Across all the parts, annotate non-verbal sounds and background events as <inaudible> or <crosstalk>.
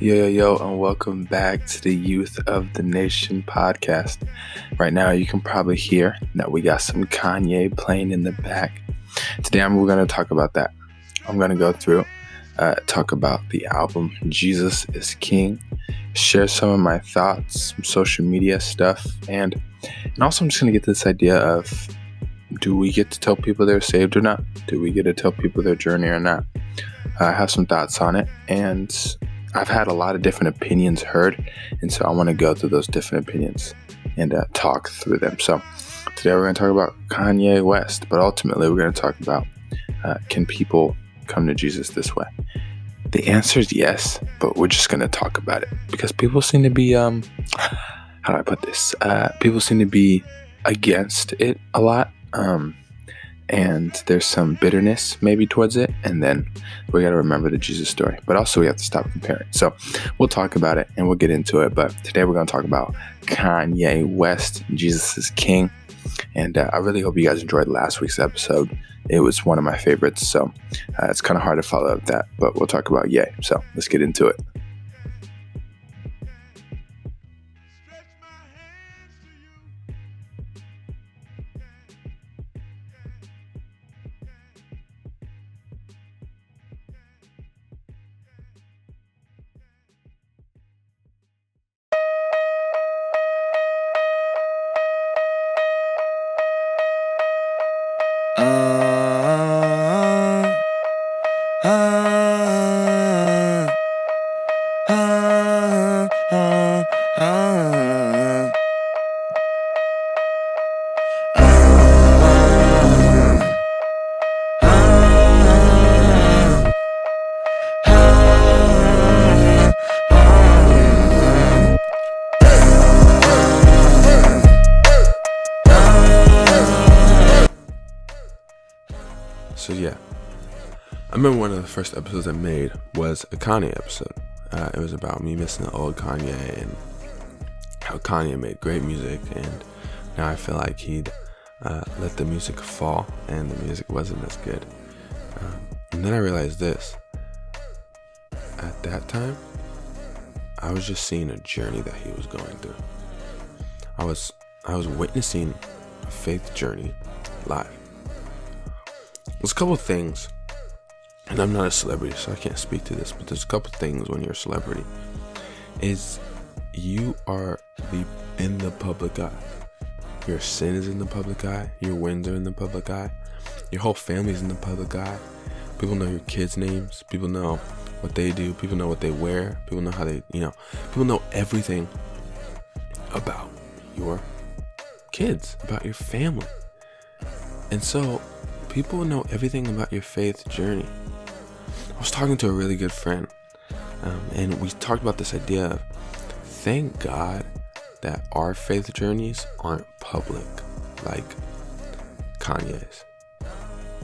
Yo, yo, yo, and welcome back to the Youth of the Nation podcast. Right now, you can probably hear that we got some Kanye playing in the back. Today, I'm going to talk about that. I'm going to go through, uh, talk about the album Jesus is King, share some of my thoughts, some social media stuff, and and also I'm just going to get this idea of do we get to tell people they're saved or not? Do we get to tell people their journey or not? I have some thoughts on it, and I've had a lot of different opinions heard, and so I want to go through those different opinions and uh, talk through them. So today we're going to talk about Kanye West, but ultimately we're going to talk about uh, can people come to Jesus this way? The answer is yes, but we're just to talk about it because people seem to be um, how do I put this? Uh, people seem to be against it a lot. Um, and there's some bitterness maybe towards it. And then we got to remember the Jesus story, but also we have to stop comparing. So we'll talk about it and we'll get into it. But today we're to talk about Kanye West, Jesus is King. And uh, I really hope you guys enjoyed last week's episode. It was one of my favorites. So uh, it's kind of hard to follow up that, but we'll talk about Ye. So let's get into it. First episodes I made was a Kanye episode. Uh, it was about me missing the old Kanye and how Kanye made great music, and now I feel like he'd uh, let the music fall, and the music wasn't as good. Um, and then I realized this: at that time, I was just seeing a journey that he was going through. I was I was witnessing a faith journey live. There's a couple things, and I'm not a celebrity, so I can't speak to this, but there's a couple things when you're a celebrity. Is you are the in the public eye. Your sin is in the public eye. Your wins are in the public eye. Your whole family's in the public eye. People know your kids' names. People know what they do. People know what they wear. People know how they, you know, people know everything about your kids, about your family. And so people know everything about your faith journey. I was talking to a really good friend, um, and we talked about this idea of thank God that our faith journeys aren't public like Kanye's.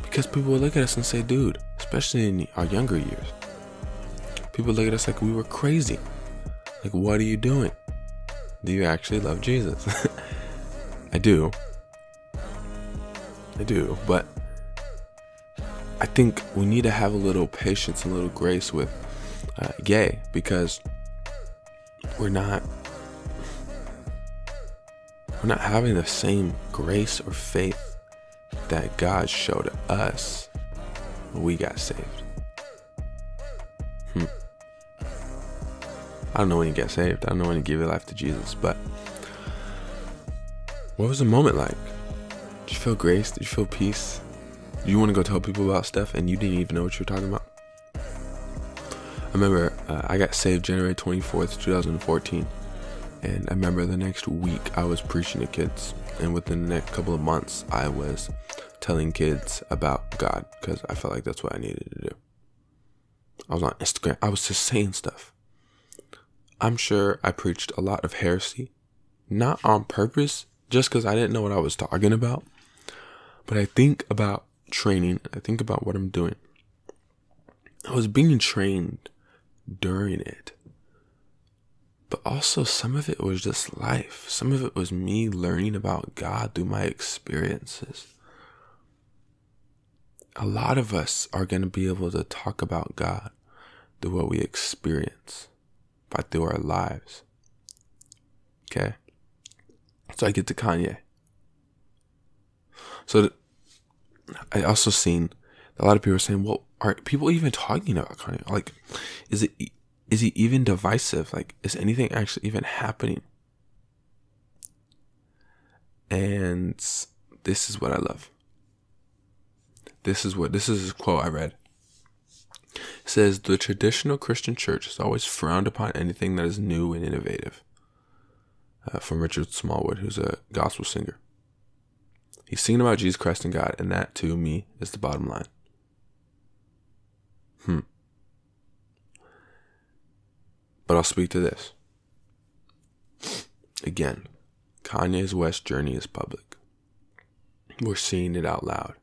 Because people will look at us and say, dude, especially in our younger years, people look at us like we were crazy. Like, what are you doing? Do you actually love Jesus? <laughs> I do. I do, but I think we need to have a little patience a little grace with uh, Ye because we're not we're not having the same grace or faith that God showed us when we got saved. Hmm. I don't know when you get saved. I don't know when you give your life to Jesus, but what was the moment like? Did you feel grace? Did you feel peace? You want to go tell people about stuff and you didn't even know what you were talking about? I remember uh, I got saved January 24th, 2014. And I remember the next week I was preaching to kids. And within the next couple of months, I was telling kids about God because I felt like that's what I needed to do. I was on Instagram. I was just saying stuff. I'm sure I preached a lot of heresy, not on purpose, just because I didn't know what I was talking about. But I think about training, I think about what I'm doing. I was being trained during it. But also, some of it was just life. Some of it was me learning about God through my experiences. A lot of us are going to be able to talk about God through what we experience, by through our lives. Okay? So I get to Kanye. So I also seen a lot of people saying, well, are people even talking about Kanye? Like, is it is he even divisive? Like, is anything actually even happening? And this is what I love. This is what this is a quote I read. It says the traditional Christian church has always frowned upon anything that is new and innovative. Uh, from Richard Smallwood, who's a gospel singer. He's singing about Jesus Christ and God, and that to me is the bottom line. Hmm. But I'll speak to this. Again, Kanye's West journey is public. We're seeing it out loud.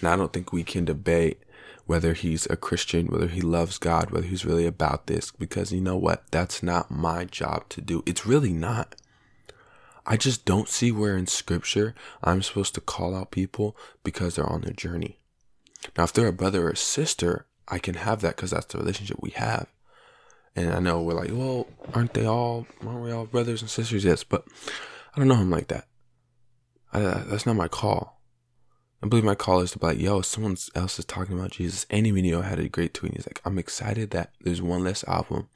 And I don't think we can debate whether he's a Christian, whether he loves God, whether he's really about this, because you know what? That's not my job to do. It's really not. I just don't see where in scripture I'm supposed to call out people because they're on their journey. Now, if they're a brother or a sister, I can have that because that's the relationship we have. And I know we're like, well, aren't they all, aren't we all brothers and sisters? Yes, but I don't know him like that. I, that's not my call. I believe my call is to be like, yo, someone else is talking about Jesus. Andy Mineo had a great tweet. He's like, I'm excited that there's one less album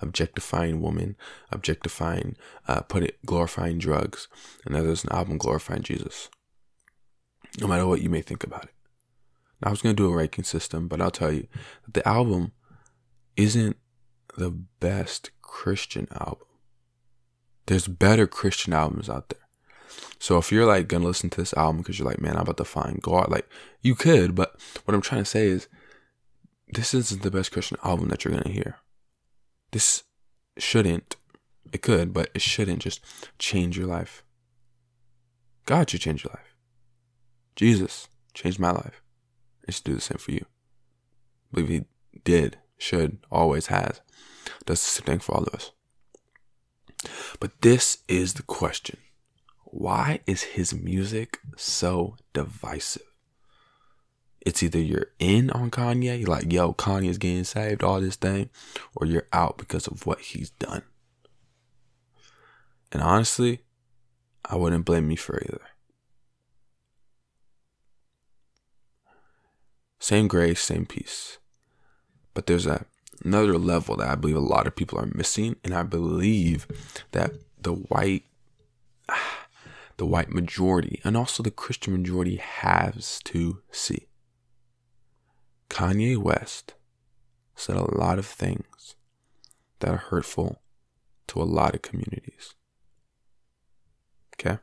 objectifying women, objectifying, uh, put it, glorifying drugs, and that there's an album glorifying Jesus. No matter what you may think about it. Now, I was going to do a ranking system, but I'll tell you that the album isn't the best Christian album. There's better Christian albums out there. So if you're like gonna listen to this album because you're like, man, I'm about to find God, like you could, but what I'm trying to say is this isn't the best Christian album that you're gonna hear. This shouldn't, it could, but it shouldn't just change your life. God should change your life. Jesus changed my life. It should do the same for you. I believe he did, should, always has. Does the same thing for all of us. But this is the question why is his music so divisive? It's either you're in on Kanye, like, yo, Kanye's getting saved, all this thing, or you're out because of what he's done. And honestly, I wouldn't blame me for either. Same grace, same peace. But there's a, another level that I believe a lot of people are missing. And I believe that the white <sighs> the white majority and also the Christian majority has to see. Kanye West said a lot of things that are hurtful to a lot of communities. Okay?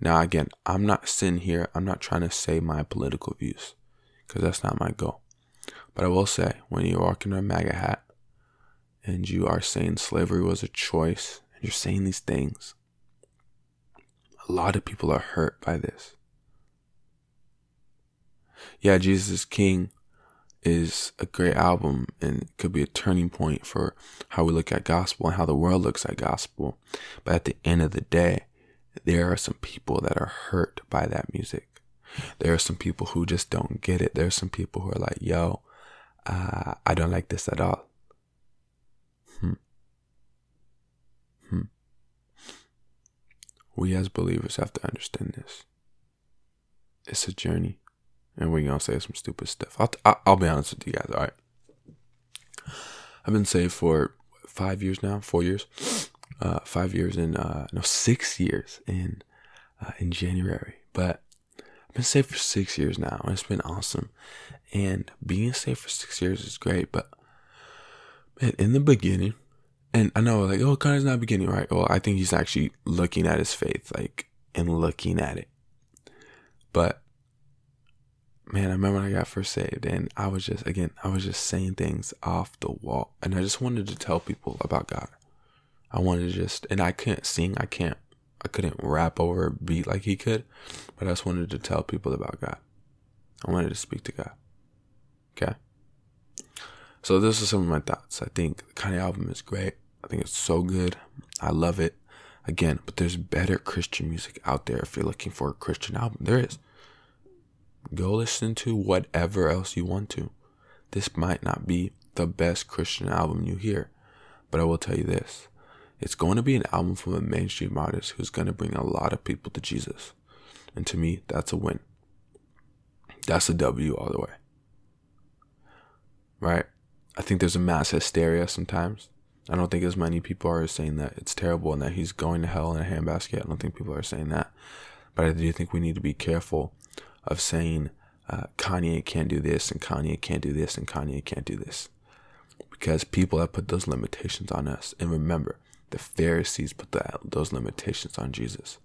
Now, again, I'm not sitting here, I'm not trying to say my political views because that's not my goal. But I will say, when you're walking a MAGA hat and you are saying slavery was a choice, and you're saying these things, a lot of people are hurt by this. Yeah, Jesus is King is a great album and could be a turning point for how we look at gospel and how the world looks at gospel. But at the end of the day, there are some people that are hurt by that music. There are some people who just don't get it. There are some people who are like, yo, uh, I don't like this at all. We as believers have to understand this. It's a journey, and we're gonna say some stupid stuff. I'll, I'll be honest with you guys. All right, I've been saved for five years now, four years, uh, five years in uh, no six years in uh, in January. But I've been saved for six years now, and it's been awesome. And being saved for six years is great, but man, in the beginning, and I know like, oh, Kanye's not beginning, right? Well, I think he's actually looking at his faith, like, and looking at it. But man, I remember when I got first saved, and I was just again, I was just saying things off the wall, and I just wanted to tell people about God. I wanted to just, and I couldn't sing, I can't, I couldn't rap over a beat like he could, but I just wanted to tell people about God. I wanted to speak to God. Okay. So this is some of my thoughts. I think the Kanye album is great. I think it's so good. I love it. Again, but there's better Christian music out there if you're looking for a Christian album. There is. Go listen to whatever else you want to. This might not be the best Christian album you hear, but I will tell you this. It's going to be an album from a mainstream artist who's going to bring a lot of people to Jesus. And to me, that's a win. That's a W all the way. Right? I think there's a mass hysteria sometimes. I don't think as many people are saying that it's terrible and that he's going to hell in a handbasket. I don't think people are saying that. But I do think we need to be careful of saying uh, Kanye can't do this and Kanye can't do this and Kanye can't do this. Because people have put those limitations on us. And remember, the Pharisees put that, those limitations on Jesus.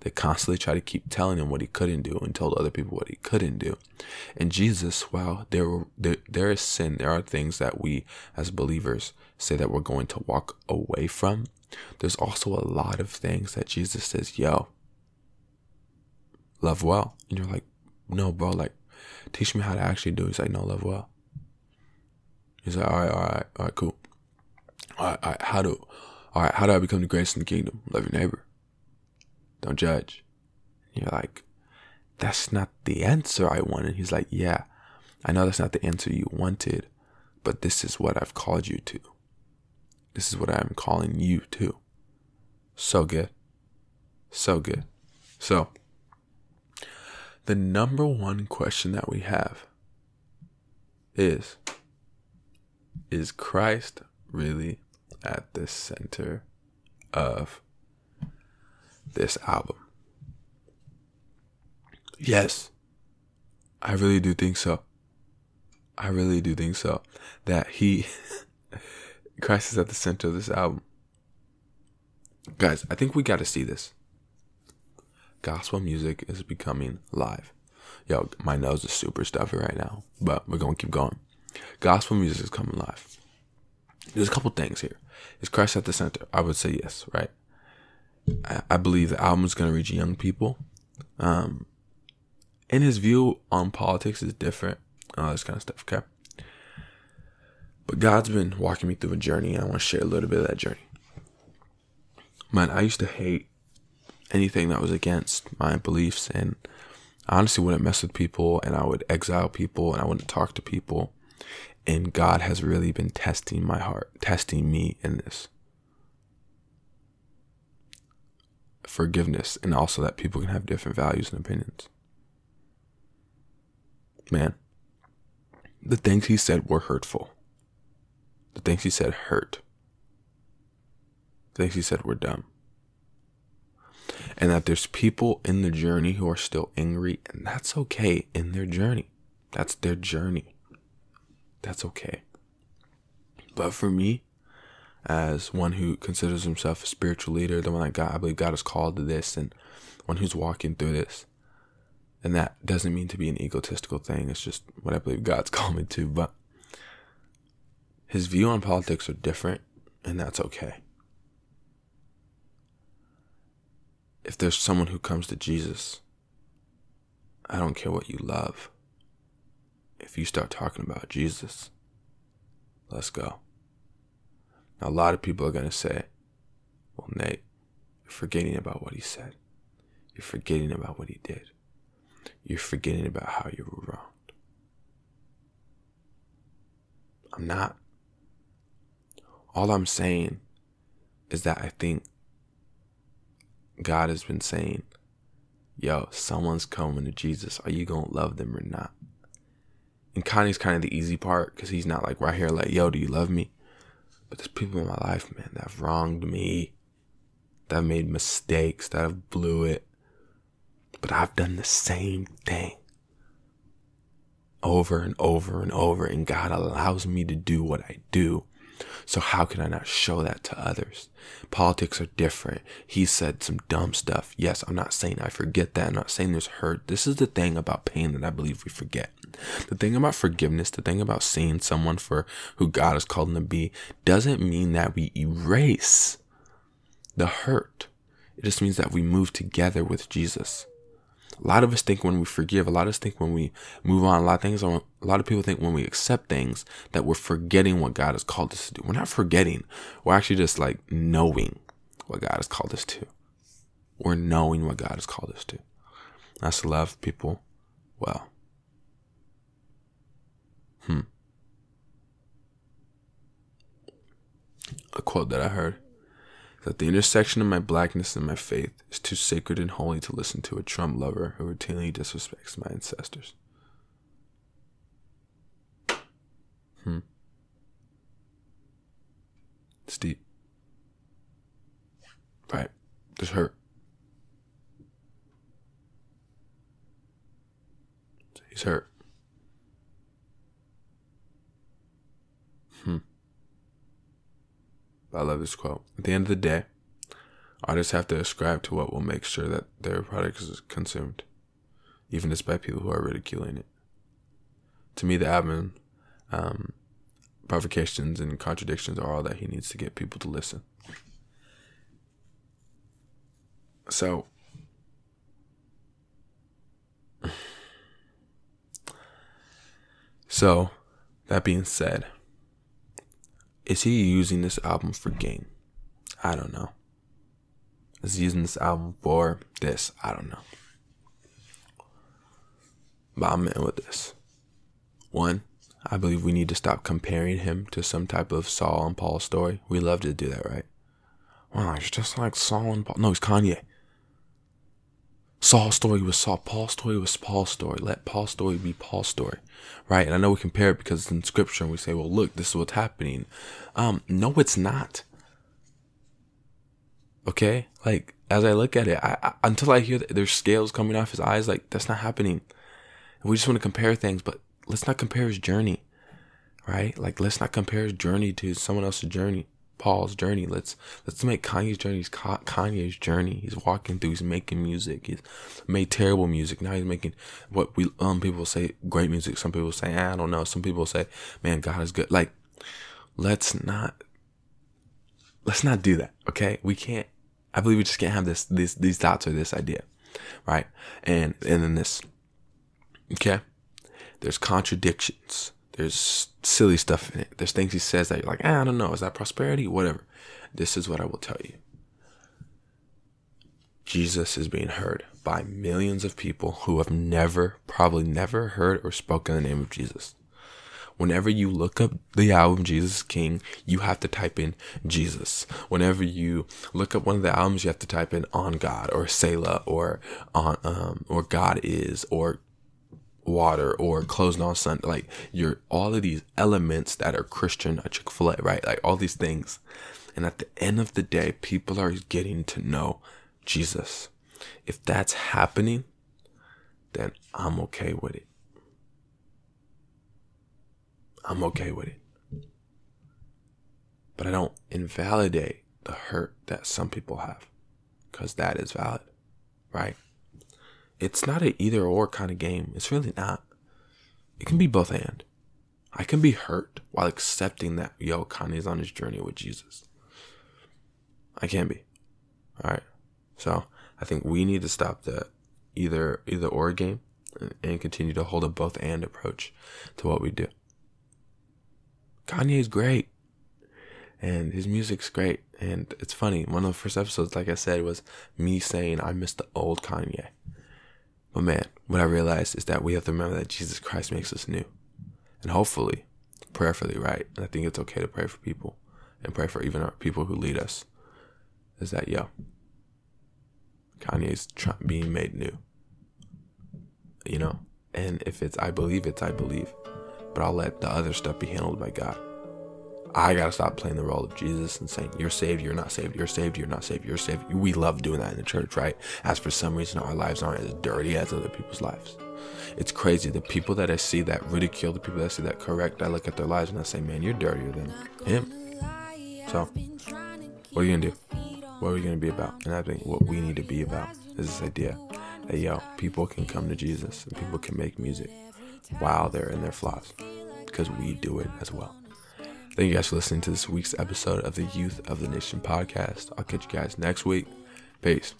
They constantly try to keep telling him what he couldn't do and told other people what he couldn't do. And Jesus, while there, there, there is sin, there are things that we as believers say that we're going to walk away from. There's also a lot of things that Jesus says, yo, love well. And you're like, no, bro, like, teach me how to actually do it. He's like, no, love well. He's like, all right, all right, all right, cool. All right, all right, how do, all right, how do I become the greatest in the kingdom? Love your neighbor. Don't judge. And you're like, that's not the answer I wanted. He's like, yeah, I know that's not the answer you wanted, but this is what I've called you to. This is what I'm calling you to. So good. So good. So, the number one question that we have is Is Christ really at the center of this album? Yes, I really do think so. I really do think so. That he, <laughs> Christ is at the center of this album. Guys, I think we got to see this. Gospel music is becoming live. Yo, my nose is super stuffy right now, but we're going to keep going. Gospel music is coming live. There's a couple things here. Is Christ at the center? I would say yes, right? I, believe the album is going to reach young people. Um, and his view on politics is different, all this kind of stuff, okay? But God's been walking me through a journey, and I want to share a little bit of that journey. Man, I used to hate anything that was against my beliefs, and I honestly wouldn't mess with people, and I would exile people, and I wouldn't talk to people. And God has really been testing my heart, testing me in this. Forgiveness, and also that people can have different values and opinions. Man, the things he said were hurtful. The things he said hurt. The things he said were dumb. And that there's people in the journey who are still angry, and that's okay in their journey. That's their journey. That's okay. But for me, as one who considers himself a spiritual leader, the one that God, I believe God has called to this, and one who's walking through this, and that doesn't mean to be an egotistical thing. It's just what I believe God's <laughs> called me to. But his view on politics are different, and that's okay. If there's someone who comes to Jesus, I don't care what you love. If you start talking about Jesus, let's go. Now, a lot of people are going to say, well, Nate, you're forgetting about what he said. You're forgetting about what he did. You're forgetting about how you were wronged. I'm not. All I'm saying is that I think God has been saying, yo, someone's coming to Jesus. Are you going to love them or not? And Kanye's kind of the easy part because he's not like right here, like, yo, do you love me? But there's people in my life, man, that have wronged me, that have made mistakes, that have blew it. But I've done the same thing over and over and over, and God allows me to do what I do. So how can I not show that to others? Politics are different. He said some dumb stuff. Yes, I'm not saying I forget that. I'm not saying there's hurt. This is the thing about pain that I believe we forget. The thing about forgiveness, the thing about seeing someone for who God has called them to be, doesn't mean that we erase the hurt. It just means that we move together with Jesus. A lot of us think when we forgive, a lot of us think when we move on, a lot of things, a lot of people think when we accept things that we're forgetting what God has called us to do. We're not forgetting. We're actually just like knowing what God has called us to. We're knowing what God has called us to. That's love people well. Hmm. A quote that I heard that the intersection of my blackness and my faith is too sacred and holy to listen to a Trump lover who routinely disrespects my ancestors. Hmm. It's deep. Right. Just hurt. He's hurt. Hmm. I love this quote. At the end of the day, artists have to ascribe to what will make sure that their product is consumed, even despite people who are ridiculing it. To me, the album um, provocations and contradictions are all that he needs to get people to listen. So, <sighs> so that being said, is he using this album for gain? I don't know. Is he using this album for this? I don't know. But I'm in with this. One, I believe we need to stop comparing him to some type of Saul and Paul story. We love to do that, right? Well, he's just like Saul and Paul. No, he's Kanye. Saul's story was Saul. Paul's story was Paul's story. Let Paul's story be Paul's story, right? And I know we compare it because it's in scripture and we say, well, look, this is what's happening. Um, no, it's not. Okay? Like, as I look at it, I, I, until I hear that there's scales coming off his eyes, like, that's not happening. We just want to compare things, but let's not compare his journey, right? Like, let's not compare his journey to someone else's journey. Paul's journey. Let's let's make Kanye's journey Kanye's journey. He's walking through. He's making music. He's made terrible music. Now he's making what we um people say great music. Some people say I don't know. Some people say man God is good. Like let's not let's not do that. Okay, we can't. I believe we just can't have this this these thoughts or this idea, right? And and then this. Okay, there's contradictions there's silly stuff in it. There's things he says that you're like, eh, I don't know. Is that prosperity? Whatever. This is what I will tell you. Jesus is being heard by millions of people who have never, probably never heard or spoken the name of Jesus. Whenever you look up the album Jesus King, you have to type in Jesus. Whenever you look up one of the albums, you have to type in on God or Selah or on um, or God is or water or closed on Sunday. Like you're all of these elements that are Christian a Chick fil A, right? Like all these things. And at the end of the day, people are getting to know Jesus. If that's happening, then I'm okay with it. I'm okay with it. But I don't invalidate the hurt that some people have because that is valid, right? It's not an either or kind of game. It's really not. It can be both and. I can be hurt while accepting that yo Kanye's on his journey with Jesus. I can be. All right. So I think we need to stop the either either or game and continue to hold a both and approach to what we do. Kanye's great. And his music's great. And it's funny. One of the first episodes, like I said, was me saying I miss the old Kanye. But man, what I realized is that we have to remember that Jesus Christ makes us new. And hopefully, prayerfully, right? And I think it's okay to pray for people and pray for even our people who lead us. Is that, yo, Kanye's try- being made new. You know? And if it's I believe, it's I believe. But I'll let the other stuff be handled by God. I gotta stop playing the role of Jesus and saying, You're saved, you're not saved, you're saved, you're not saved, you're saved. We love doing that in the church, right? As for some reason, our lives aren't as dirty as other people's lives. It's crazy. The people that I see that ridicule, the people that I see that correct, I look at their lives and I say, Man, you're dirtier than him. So, what are you gonna do? What are we gonna be about? And I think what we need to be about is this idea that, yo, people can come to Jesus and people can make music while they're in their flaws because we do it as well. Thank you guys for listening to this week's episode of the Youth of the Nation podcast. I'll catch you guys next week. Peace.